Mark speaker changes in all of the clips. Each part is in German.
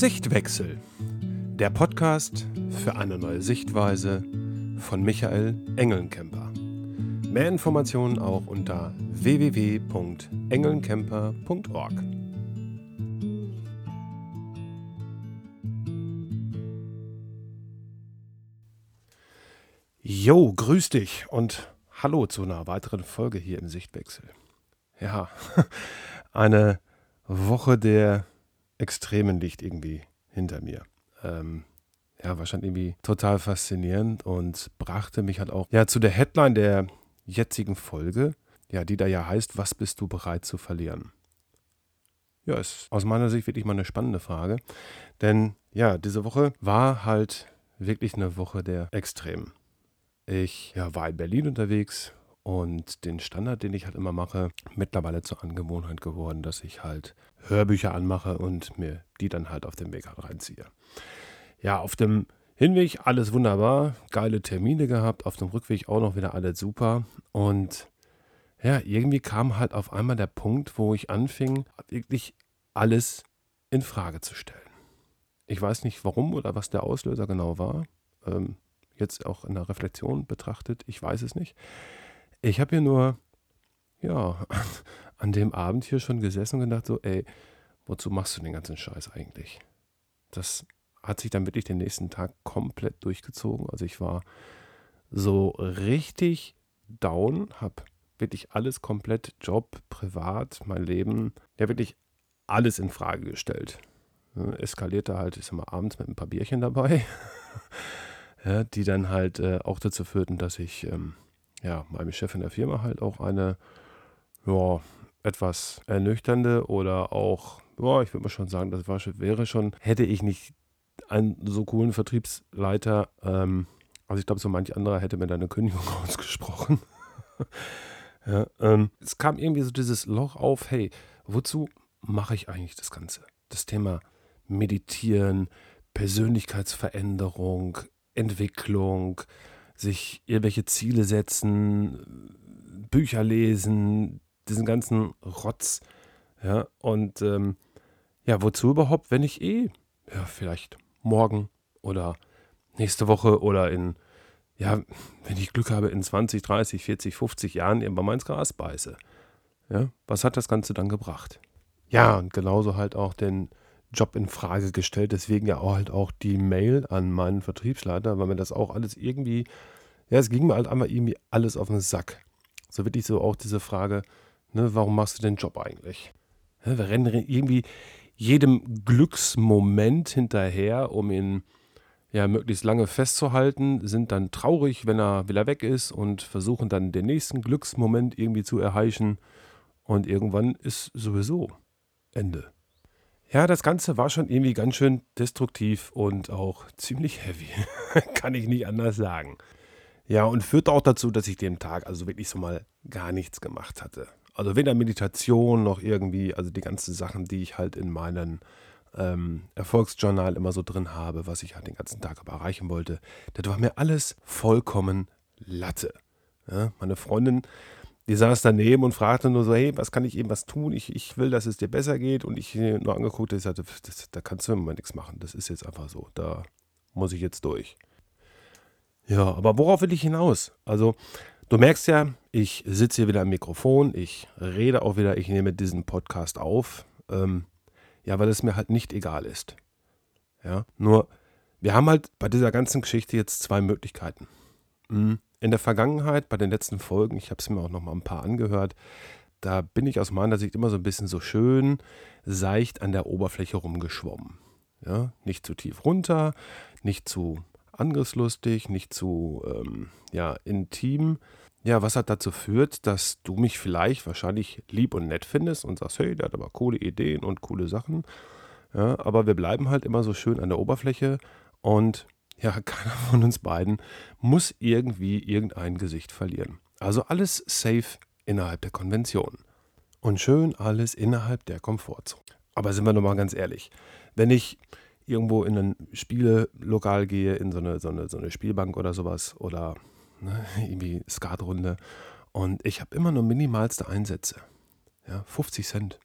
Speaker 1: Sichtwechsel. Der Podcast für eine neue Sichtweise von Michael Engelnkemper. Mehr Informationen auch unter www.engelnkemper.org. Jo, grüß dich und hallo zu einer weiteren Folge hier im Sichtwechsel. Ja, eine Woche der extremen Licht irgendwie hinter mir. Ähm, ja, war schon irgendwie total faszinierend und brachte mich halt auch ja zu der Headline der jetzigen Folge, ja, die da ja heißt, was bist du bereit zu verlieren? Ja, ist aus meiner Sicht wirklich mal eine spannende Frage, denn ja, diese Woche war halt wirklich eine Woche der Extremen. Ich ja, war in Berlin unterwegs und den Standard, den ich halt immer mache, mittlerweile zur Angewohnheit geworden, dass ich halt Hörbücher anmache und mir die dann halt auf dem Weg halt reinziehe. Ja, auf dem Hinweg alles wunderbar, geile Termine gehabt, auf dem Rückweg auch noch wieder alles super und ja, irgendwie kam halt auf einmal der Punkt, wo ich anfing, wirklich alles in Frage zu stellen. Ich weiß nicht warum oder was der Auslöser genau war. Ähm, jetzt auch in der Reflexion betrachtet, ich weiß es nicht. Ich habe hier nur, ja, an dem Abend hier schon gesessen und gedacht, so, ey, wozu machst du den ganzen Scheiß eigentlich? Das hat sich dann wirklich den nächsten Tag komplett durchgezogen. Also ich war so richtig down, habe wirklich alles komplett, Job, privat, mein Leben, ja wirklich alles in Frage gestellt. Eskalierte halt, ich sag mal, abends mit ein paar Bierchen dabei, ja, die dann halt äh, auch dazu führten, dass ich ähm, ja, meinem Chef in der Firma halt auch eine, ja, etwas ernüchternde oder auch, ja, ich würde mal schon sagen, das war, wäre schon, hätte ich nicht einen so coolen Vertriebsleiter, ähm, also ich glaube, so manch anderer hätte mir da eine Kündigung ausgesprochen. ja, ähm, es kam irgendwie so dieses Loch auf, hey, wozu mache ich eigentlich das Ganze? Das Thema Meditieren, Persönlichkeitsveränderung, Entwicklung, sich irgendwelche Ziele setzen, Bücher lesen, diesen ganzen Rotz. Ja, und ähm, ja, wozu überhaupt, wenn ich eh, ja, vielleicht morgen oder nächste Woche oder in, ja, wenn ich Glück habe, in 20, 30, 40, 50 Jahren irgendwann mal ins Gras beiße. Ja, was hat das Ganze dann gebracht? Ja, und genauso halt auch den Job in Frage gestellt. Deswegen ja auch halt auch die Mail an meinen Vertriebsleiter, weil mir das auch alles irgendwie, ja, es ging mir halt einmal irgendwie alles auf den Sack. So wirklich so auch diese Frage, ne, warum machst du den Job eigentlich? Ja, wir rennen irgendwie jedem Glücksmoment hinterher, um ihn ja möglichst lange festzuhalten, sind dann traurig, wenn er wieder weg ist und versuchen dann den nächsten Glücksmoment irgendwie zu erheischen. Und irgendwann ist sowieso Ende. Ja, das Ganze war schon irgendwie ganz schön destruktiv und auch ziemlich heavy. Kann ich nicht anders sagen. Ja, und führte auch dazu, dass ich dem Tag also wirklich so mal gar nichts gemacht hatte. Also weder Meditation noch irgendwie, also die ganzen Sachen, die ich halt in meinem ähm, Erfolgsjournal immer so drin habe, was ich halt den ganzen Tag aber erreichen wollte, das war mir alles vollkommen Latte. Ja, meine Freundin die saß daneben und fragte nur so, hey, was kann ich eben was tun? Ich, ich will, dass es dir besser geht. Und ich nur angeguckt, ich sagte, das, da kannst du immer nichts machen. Das ist jetzt einfach so. Da muss ich jetzt durch. Ja, aber worauf will ich hinaus? Also, du merkst ja, ich sitze hier wieder am Mikrofon, ich rede auch wieder, ich nehme diesen Podcast auf. Ähm, ja, weil es mir halt nicht egal ist. Ja, nur, wir haben halt bei dieser ganzen Geschichte jetzt zwei Möglichkeiten. Mhm in der Vergangenheit, bei den letzten Folgen, ich habe es mir auch noch mal ein paar angehört, da bin ich aus meiner Sicht immer so ein bisschen so schön seicht an der Oberfläche rumgeschwommen. Ja, nicht zu tief runter, nicht zu angriffslustig, nicht zu ähm, ja, intim. Ja, was hat dazu führt, dass du mich vielleicht wahrscheinlich lieb und nett findest und sagst, hey, der hat aber coole Ideen und coole Sachen. Ja, aber wir bleiben halt immer so schön an der Oberfläche und ja, keiner von uns beiden muss irgendwie irgendein Gesicht verlieren. Also alles safe innerhalb der Konvention. Und schön alles innerhalb der Komfortzone. Aber sind wir nochmal ganz ehrlich, wenn ich irgendwo in ein Spielelokal gehe, in so eine, so eine, so eine Spielbank oder sowas oder ne, irgendwie Skatrunde und ich habe immer nur minimalste Einsätze. Ja, 50 Cent,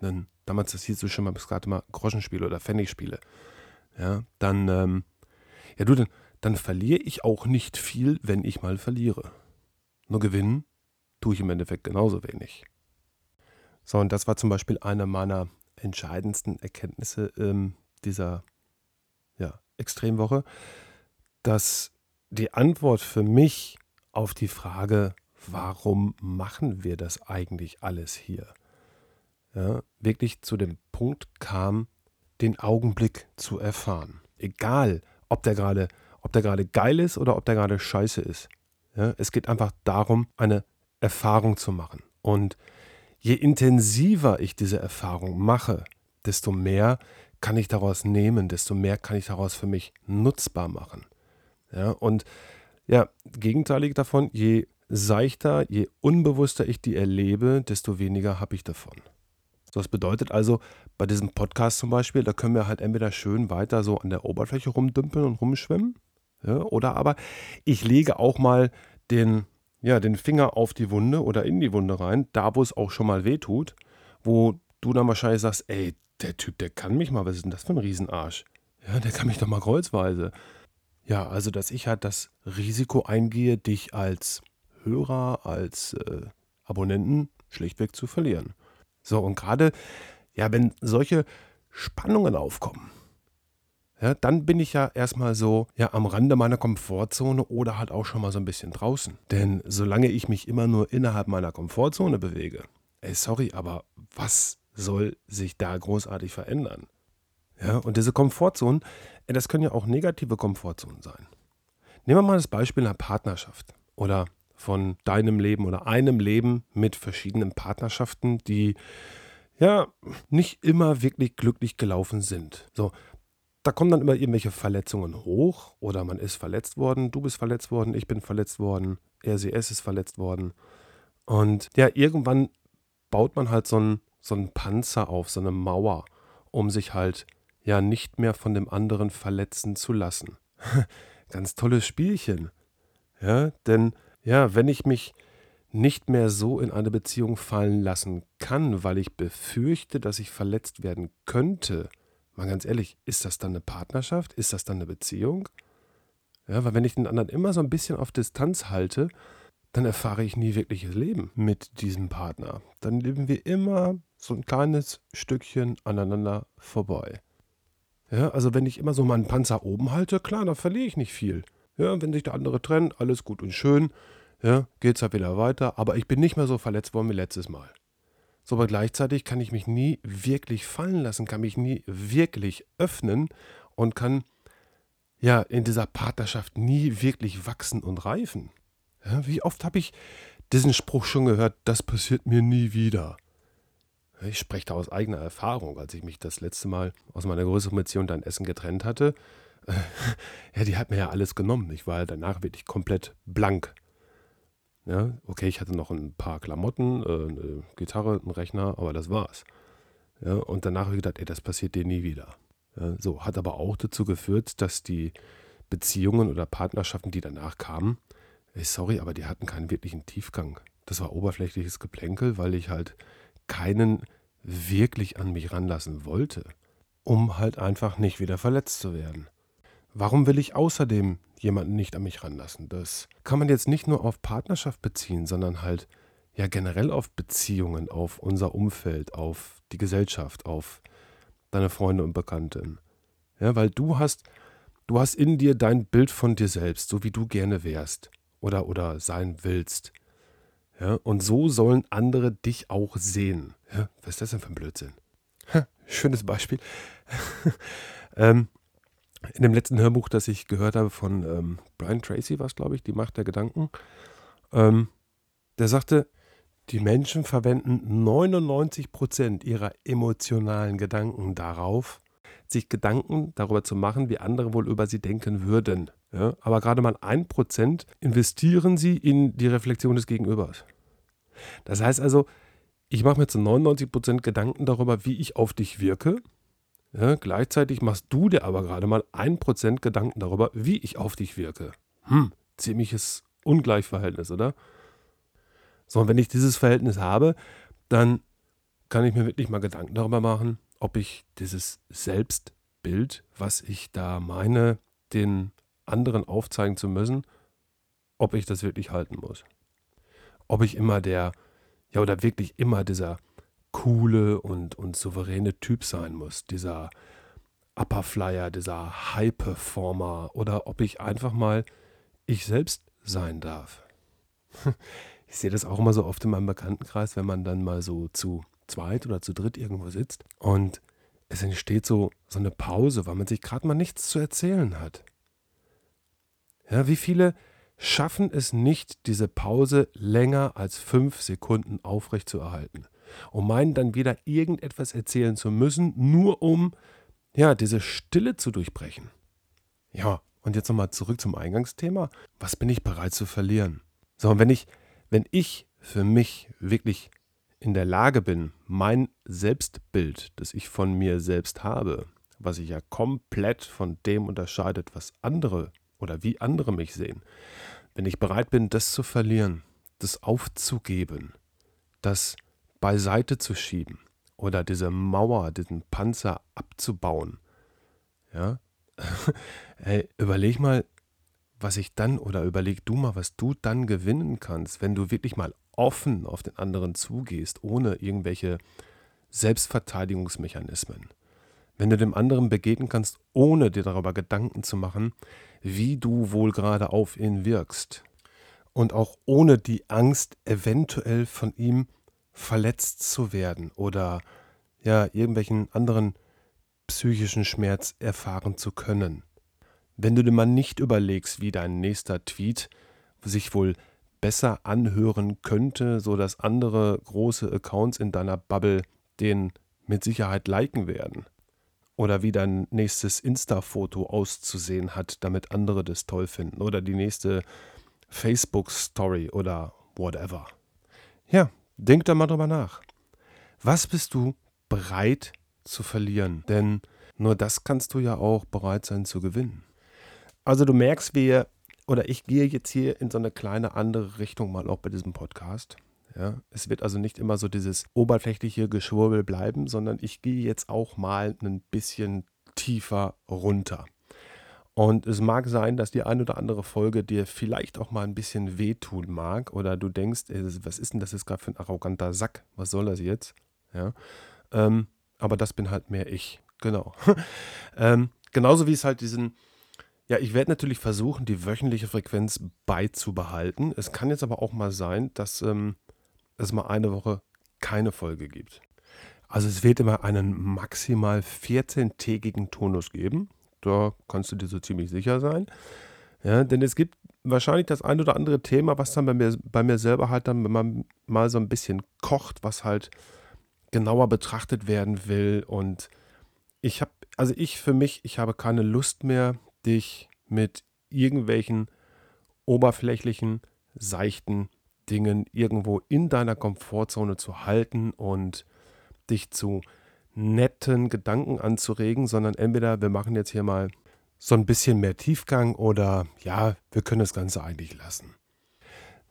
Speaker 1: einen damals das hieß so schon mal, es gerade mal Groschenspiele oder Pfennigspiele, ja, dann, ähm, ja du, dann, dann verliere ich auch nicht viel, wenn ich mal verliere. Nur gewinnen tue ich im Endeffekt genauso wenig. So, und das war zum Beispiel eine meiner entscheidendsten Erkenntnisse ähm, dieser ja, Extremwoche, dass die Antwort für mich auf die Frage, warum machen wir das eigentlich alles hier, ja, wirklich zu dem Punkt kam, den Augenblick zu erfahren. Egal, ob der gerade, ob der gerade geil ist oder ob der gerade scheiße ist. Ja, es geht einfach darum, eine Erfahrung zu machen. Und je intensiver ich diese Erfahrung mache, desto mehr kann ich daraus nehmen, desto mehr kann ich daraus für mich nutzbar machen. Ja, und ja, gegenteilig davon, je seichter, je unbewusster ich die erlebe, desto weniger habe ich davon. Das bedeutet also, bei diesem Podcast zum Beispiel, da können wir halt entweder schön weiter so an der Oberfläche rumdümpeln und rumschwimmen, ja, oder aber ich lege auch mal den, ja, den Finger auf die Wunde oder in die Wunde rein, da wo es auch schon mal weh tut, wo du dann wahrscheinlich sagst, ey, der Typ, der kann mich mal, was ist denn das für ein Riesenarsch? Ja, der kann mich doch mal kreuzweise. Ja, also dass ich halt das Risiko eingehe, dich als Hörer, als äh, Abonnenten schlichtweg zu verlieren. So, und gerade, ja, wenn solche Spannungen aufkommen, ja, dann bin ich ja erstmal so ja, am Rande meiner Komfortzone oder halt auch schon mal so ein bisschen draußen. Denn solange ich mich immer nur innerhalb meiner Komfortzone bewege, ey, sorry, aber was soll sich da großartig verändern? Ja, und diese Komfortzonen, das können ja auch negative Komfortzonen sein. Nehmen wir mal das Beispiel einer Partnerschaft oder von deinem Leben oder einem Leben mit verschiedenen Partnerschaften, die ja nicht immer wirklich glücklich gelaufen sind. So, da kommen dann immer irgendwelche Verletzungen hoch oder man ist verletzt worden, du bist verletzt worden, ich bin verletzt worden, RCS ist verletzt worden. Und ja, irgendwann baut man halt so einen, so einen Panzer auf, so eine Mauer, um sich halt ja nicht mehr von dem anderen verletzen zu lassen. Ganz tolles Spielchen. Ja, denn ja, wenn ich mich nicht mehr so in eine Beziehung fallen lassen kann, weil ich befürchte, dass ich verletzt werden könnte, Mal ganz ehrlich, ist das dann eine Partnerschaft? Ist das dann eine Beziehung? Ja, weil wenn ich den anderen immer so ein bisschen auf Distanz halte, dann erfahre ich nie wirkliches Leben mit diesem Partner. Dann leben wir immer so ein kleines Stückchen aneinander vorbei. Ja, also wenn ich immer so meinen Panzer oben halte, klar, dann verliere ich nicht viel. Ja, wenn sich der andere trennt, alles gut und schön, ja, geht's halt wieder weiter, aber ich bin nicht mehr so verletzt worden wie letztes Mal. So, aber gleichzeitig kann ich mich nie wirklich fallen lassen, kann mich nie wirklich öffnen und kann ja in dieser Partnerschaft nie wirklich wachsen und reifen. Ja, wie oft habe ich diesen Spruch schon gehört, das passiert mir nie wieder. Ich spreche da aus eigener Erfahrung, als ich mich das letzte Mal aus meiner größeren Beziehung dann Essen getrennt hatte. ja, die hat mir ja alles genommen. Ich war ja danach wirklich komplett blank. Ja, okay, ich hatte noch ein paar Klamotten, äh, eine Gitarre, einen Rechner, aber das war's. Ja, und danach habe ich gedacht, ey, das passiert dir nie wieder. Ja, so, hat aber auch dazu geführt, dass die Beziehungen oder Partnerschaften, die danach kamen, ey, sorry, aber die hatten keinen wirklichen Tiefgang. Das war oberflächliches Geplänkel, weil ich halt keinen wirklich an mich ranlassen wollte, um halt einfach nicht wieder verletzt zu werden. Warum will ich außerdem jemanden nicht an mich ranlassen? Das kann man jetzt nicht nur auf Partnerschaft beziehen, sondern halt ja generell auf Beziehungen, auf unser Umfeld, auf die Gesellschaft, auf deine Freunde und Bekannten. Ja, weil du hast, du hast in dir dein Bild von dir selbst, so wie du gerne wärst oder, oder sein willst. Ja, und so sollen andere dich auch sehen. Ja, was ist das denn für ein Blödsinn? schönes Beispiel. ähm, in dem letzten Hörbuch, das ich gehört habe von ähm, Brian Tracy, war es, glaube ich, die Macht der Gedanken, ähm, der sagte, die Menschen verwenden 99% ihrer emotionalen Gedanken darauf, sich Gedanken darüber zu machen, wie andere wohl über sie denken würden. Ja? Aber gerade mal 1% investieren sie in die Reflexion des Gegenübers. Das heißt also, ich mache mir zu 99% Gedanken darüber, wie ich auf dich wirke ja, gleichzeitig machst du dir aber gerade mal ein Prozent Gedanken darüber, wie ich auf dich wirke. Hm, ziemliches Ungleichverhältnis, oder? So, und wenn ich dieses Verhältnis habe, dann kann ich mir wirklich mal Gedanken darüber machen, ob ich dieses Selbstbild, was ich da meine, den anderen aufzeigen zu müssen, ob ich das wirklich halten muss. Ob ich immer der, ja, oder wirklich immer dieser coole und, und souveräne Typ sein muss, dieser Upperflyer, dieser High-Performer, oder ob ich einfach mal ich selbst sein darf. Ich sehe das auch immer so oft in meinem Bekanntenkreis, wenn man dann mal so zu zweit oder zu dritt irgendwo sitzt und es entsteht so, so eine Pause, weil man sich gerade mal nichts zu erzählen hat. Ja, wie viele schaffen es nicht, diese Pause länger als fünf Sekunden aufrecht zu und meinen dann wieder irgendetwas erzählen zu müssen, nur um ja, diese Stille zu durchbrechen. Ja, und jetzt nochmal zurück zum Eingangsthema. Was bin ich bereit zu verlieren? So, und wenn ich, wenn ich für mich wirklich in der Lage bin, mein Selbstbild, das ich von mir selbst habe, was sich ja komplett von dem unterscheidet, was andere oder wie andere mich sehen, wenn ich bereit bin, das zu verlieren, das aufzugeben, das beiseite zu schieben oder diese Mauer, diesen Panzer abzubauen, ja, hey, überleg mal, was ich dann oder überleg du mal, was du dann gewinnen kannst, wenn du wirklich mal offen auf den anderen zugehst, ohne irgendwelche Selbstverteidigungsmechanismen. Wenn du dem anderen begegnen kannst, ohne dir darüber Gedanken zu machen, wie du wohl gerade auf ihn wirkst. Und auch ohne die Angst, eventuell von ihm verletzt zu werden oder ja, irgendwelchen anderen psychischen Schmerz erfahren zu können. Wenn du dir mal nicht überlegst, wie dein nächster Tweet sich wohl besser anhören könnte, sodass andere große Accounts in deiner Bubble den mit Sicherheit liken werden. Oder wie dein nächstes Insta-Foto auszusehen hat, damit andere das toll finden. Oder die nächste Facebook-Story oder whatever. Ja, denk da mal drüber nach. Was bist du bereit zu verlieren? Denn nur das kannst du ja auch bereit sein zu gewinnen. Also du merkst, wir oder ich gehe jetzt hier in so eine kleine andere Richtung mal auch bei diesem Podcast. Ja, es wird also nicht immer so dieses oberflächliche Geschwurbel bleiben, sondern ich gehe jetzt auch mal ein bisschen tiefer runter. Und es mag sein, dass die ein oder andere Folge dir vielleicht auch mal ein bisschen wehtun mag oder du denkst, was ist denn das jetzt gerade für ein arroganter Sack? Was soll das jetzt? Ja, ähm, aber das bin halt mehr ich. Genau. ähm, genauso wie es halt diesen ja, ich werde natürlich versuchen, die wöchentliche Frequenz beizubehalten. Es kann jetzt aber auch mal sein, dass ähm, es mal eine Woche keine Folge gibt. Also es wird immer einen maximal 14-tägigen Tonus geben. Da kannst du dir so ziemlich sicher sein. Ja, denn es gibt wahrscheinlich das ein oder andere Thema, was dann bei mir, bei mir selber halt dann, man mal so ein bisschen kocht, was halt genauer betrachtet werden will. Und ich habe, also ich für mich, ich habe keine Lust mehr, dich mit irgendwelchen oberflächlichen, seichten Dingen irgendwo in deiner Komfortzone zu halten und dich zu netten Gedanken anzuregen, sondern entweder wir machen jetzt hier mal so ein bisschen mehr Tiefgang oder ja, wir können das Ganze eigentlich lassen.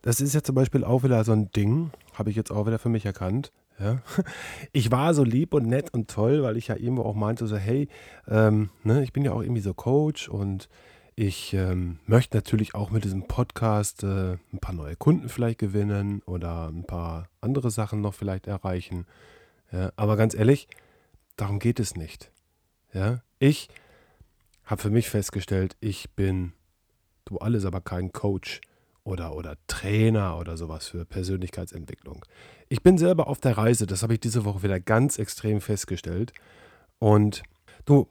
Speaker 1: Das ist ja zum Beispiel auch wieder so ein Ding, habe ich jetzt auch wieder für mich erkannt. Ja. Ich war so lieb und nett und toll, weil ich ja irgendwo auch meinte, so, hey, ähm, ne, ich bin ja auch irgendwie so Coach und ich ähm, möchte natürlich auch mit diesem Podcast äh, ein paar neue Kunden vielleicht gewinnen oder ein paar andere Sachen noch vielleicht erreichen. Ja, aber ganz ehrlich, darum geht es nicht. Ja, ich habe für mich festgestellt, ich bin, du alles, aber kein Coach oder, oder Trainer oder sowas für Persönlichkeitsentwicklung. Ich bin selber auf der Reise, das habe ich diese Woche wieder ganz extrem festgestellt. Und du,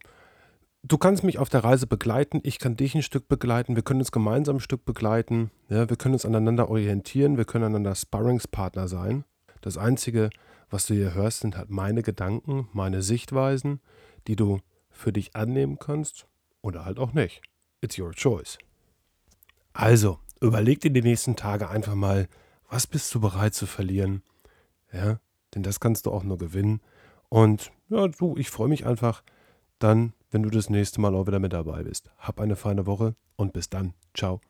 Speaker 1: du kannst mich auf der Reise begleiten, ich kann dich ein Stück begleiten, wir können uns gemeinsam ein Stück begleiten, ja, wir können uns aneinander orientieren, wir können einander Sparringspartner sein. Das Einzige, was du hier hörst, sind halt meine Gedanken, meine Sichtweisen, die du für dich annehmen kannst oder halt auch nicht. It's your choice. Also, überleg dir die nächsten Tage einfach mal, was bist du bereit zu verlieren? Ja, denn das kannst du auch nur gewinnen. Und ja, du, ich freue mich einfach dann, wenn du das nächste Mal auch wieder mit dabei bist. Hab eine feine Woche und bis dann. Ciao.